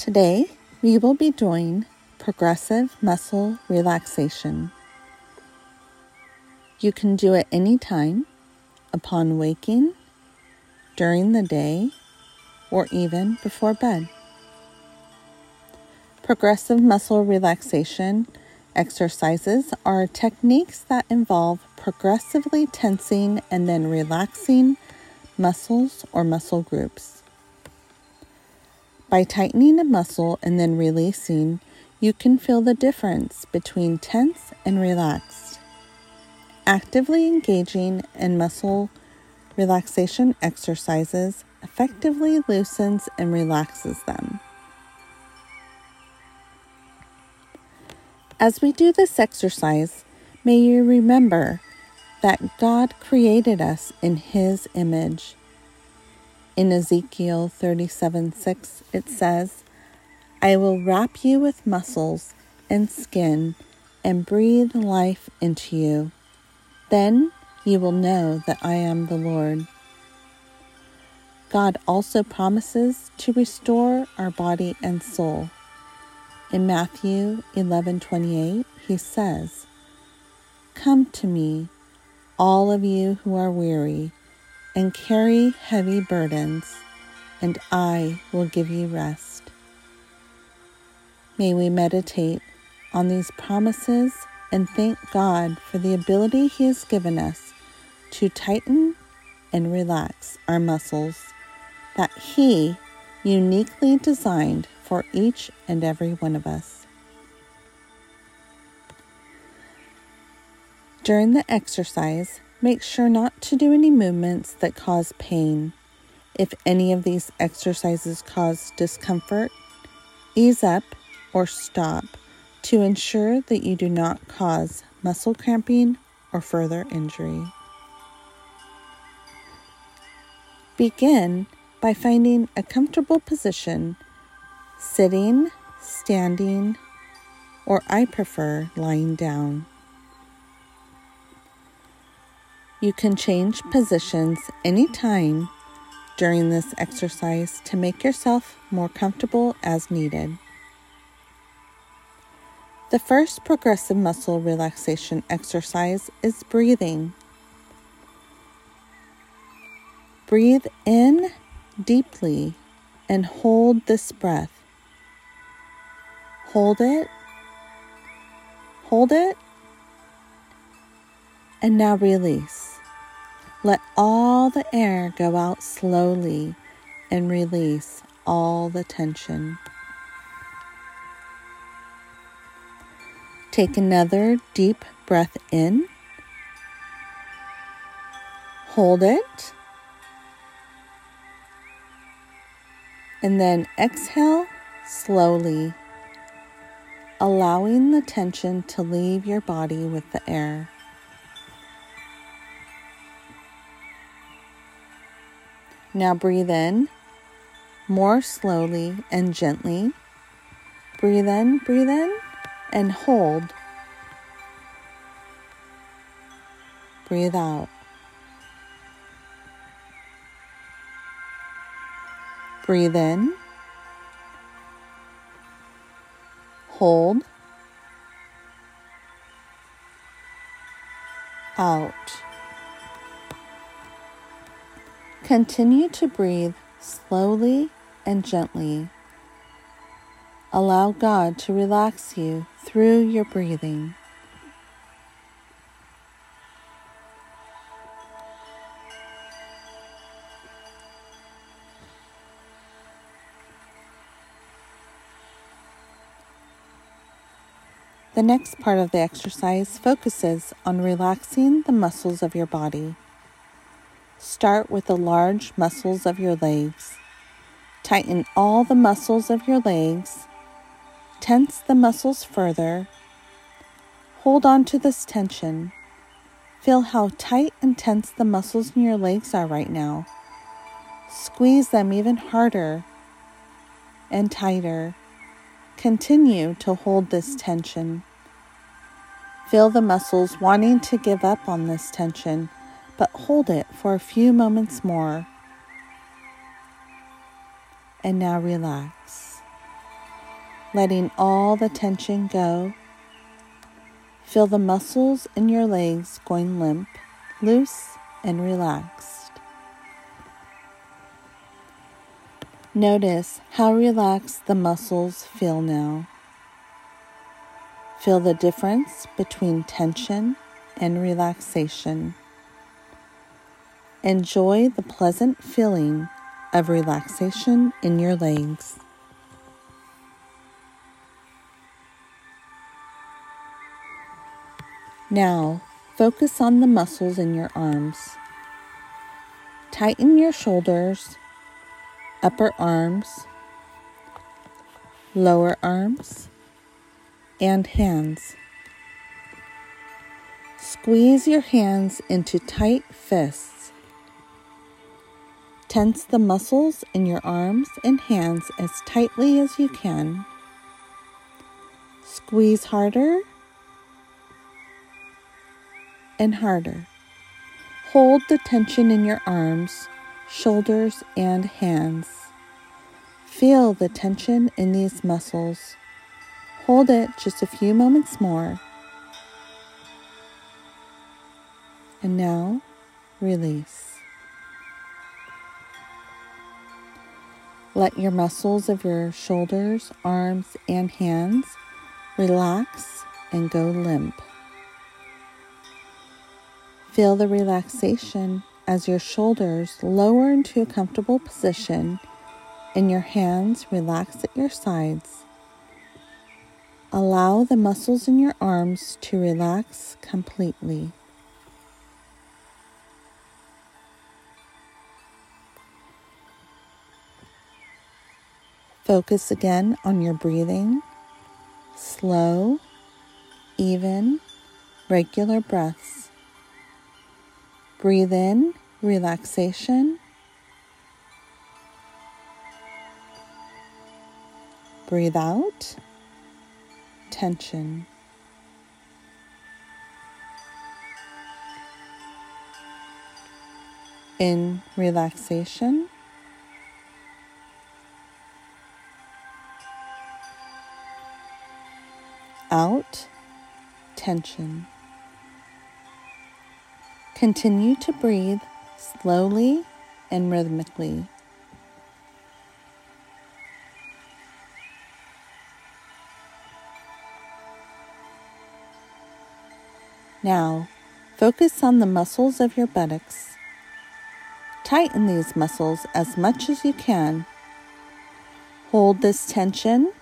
Today, we will be doing progressive muscle relaxation. You can do it anytime upon waking, during the day, or even before bed. Progressive muscle relaxation exercises are techniques that involve progressively tensing and then relaxing muscles or muscle groups. By tightening a muscle and then releasing, you can feel the difference between tense and relaxed. Actively engaging in muscle relaxation exercises effectively loosens and relaxes them. As we do this exercise, may you remember that God created us in His image. In Ezekiel 37 6, it says, I will wrap you with muscles and skin and breathe life into you. Then you will know that I am the Lord. God also promises to restore our body and soul. In Matthew 11:28, he says, "Come to me, all of you who are weary and carry heavy burdens, and I will give you rest." May we meditate on these promises and thank God for the ability He has given us to tighten and relax our muscles that He uniquely designed for each and every one of us. During the exercise, make sure not to do any movements that cause pain. If any of these exercises cause discomfort, ease up or stop to ensure that you do not cause muscle cramping or further injury. Begin by finding a comfortable position sitting, standing, or I prefer lying down. You can change positions anytime during this exercise to make yourself more comfortable as needed. The first progressive muscle relaxation exercise is breathing. Breathe in deeply and hold this breath. Hold it. Hold it. And now release. Let all the air go out slowly and release all the tension. Take another deep breath in. Hold it. And then exhale slowly allowing the tension to leave your body with the air. Now breathe in more slowly and gently. Breathe in, breathe in, and hold. Breathe out. Breathe in. hold, out. Continue to breathe slowly and gently. Allow God to relax you through your breathing. The next part of the exercise focuses on relaxing the muscles of your body. Start with the large muscles of your legs. Tighten all the muscles of your legs. Tense the muscles further. Hold on to this tension. Feel how tight and tense the muscles in your legs are right now. Squeeze them even harder and tighter Continue to hold this tension. Feel the muscles wanting to give up on this tension, but hold it for a few moments more. And now relax. letting all the tension go. Feel the muscles in your legs going limp, loose, and relaxed. Notice how relaxed the muscles feel now. Feel the difference between tension and relaxation. Enjoy the pleasant feeling of relaxation in your legs. Now, focus on the muscles in your arms. Tighten your shoulders, upper arms, lower arms, and hands. Squeeze your hands into tight fists. Tense the muscles in your arms and hands as tightly as you can. Squeeze harder and harder. Hold the tension in your arms, shoulders, and hands. Feel the tension in these muscles. Hold it just a few moments more. And now, release. Let your muscles of your shoulders, arms, and hands relax and go limp. Feel the relaxation as your shoulders lower into a comfortable position and your hands relax at your sides. Allow the muscles in your arms to relax completely. Focus again on your breathing. Slow, even, regular breaths. Breathe in relaxation. Breathe out tension. In relaxation. Out tension. Continue to breathe slowly and rhythmically. Now, focus on the muscles of your buttocks. Tighten these muscles as much as you can. Hold this tension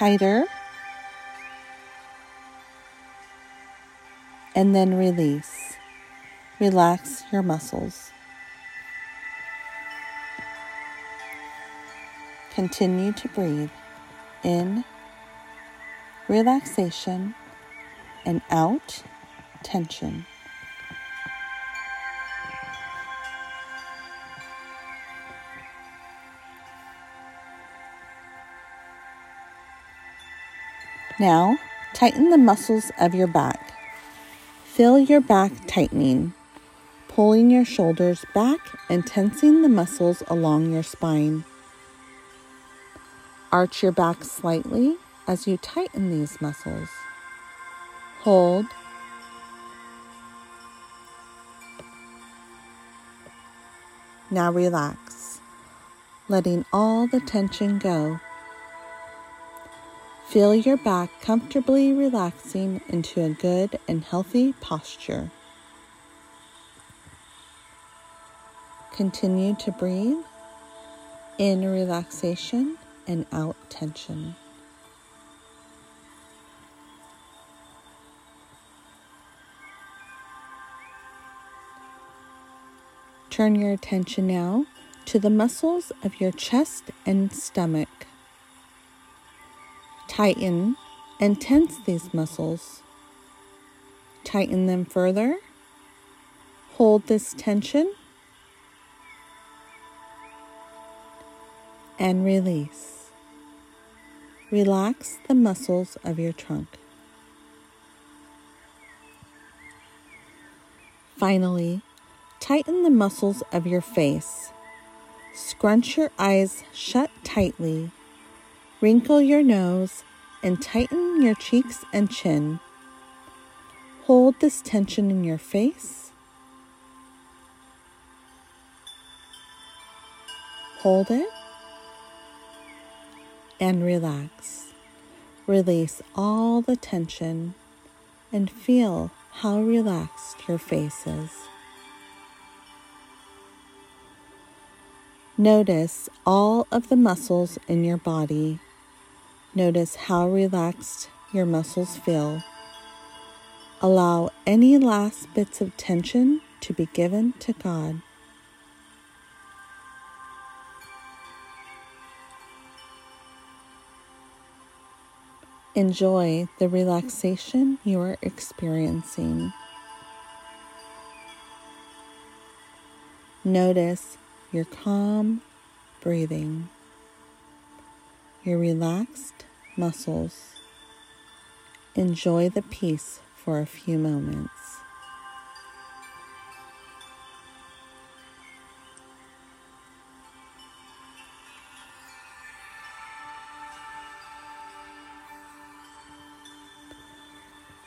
tighter and then release. Relax your muscles. Continue to breathe in relaxation and out tension. Now, tighten the muscles of your back. Feel your back tightening, pulling your shoulders back and tensing the muscles along your spine. Arch your back slightly as you tighten these muscles. Hold. Now relax, letting all the tension go. Feel your back comfortably relaxing into a good and healthy posture. Continue to breathe in relaxation and out tension. Turn your attention now to the muscles of your chest and stomach. Tighten and tense these muscles. Tighten them further. Hold this tension. And release. Relax the muscles of your trunk. Finally, tighten the muscles of your face. Scrunch your eyes shut tightly Wrinkle your nose and tighten your cheeks and chin. Hold this tension in your face. Hold it and relax. Release all the tension and feel how relaxed your face is. Notice all of the muscles in your body. Notice how relaxed your muscles feel. Allow any last bits of tension to be given to God. Enjoy the relaxation you are experiencing. Notice your calm breathing, your relaxed muscles. Enjoy the peace for a few moments.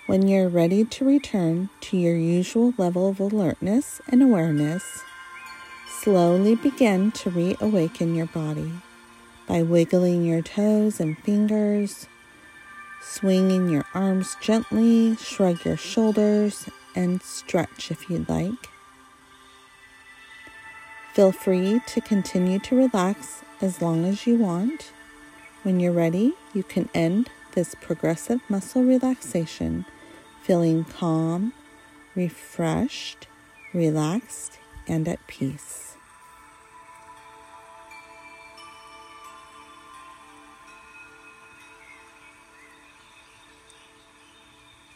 When you're ready to return to your usual level of alertness and awareness, slowly begin to reawaken your body by wiggling your toes and fingers, swinging your arms gently, shrug your shoulders, and stretch if you'd like. Feel free to continue to relax as long as you want. When you're ready, you can end this progressive muscle relaxation feeling calm, refreshed, relaxed, and at peace.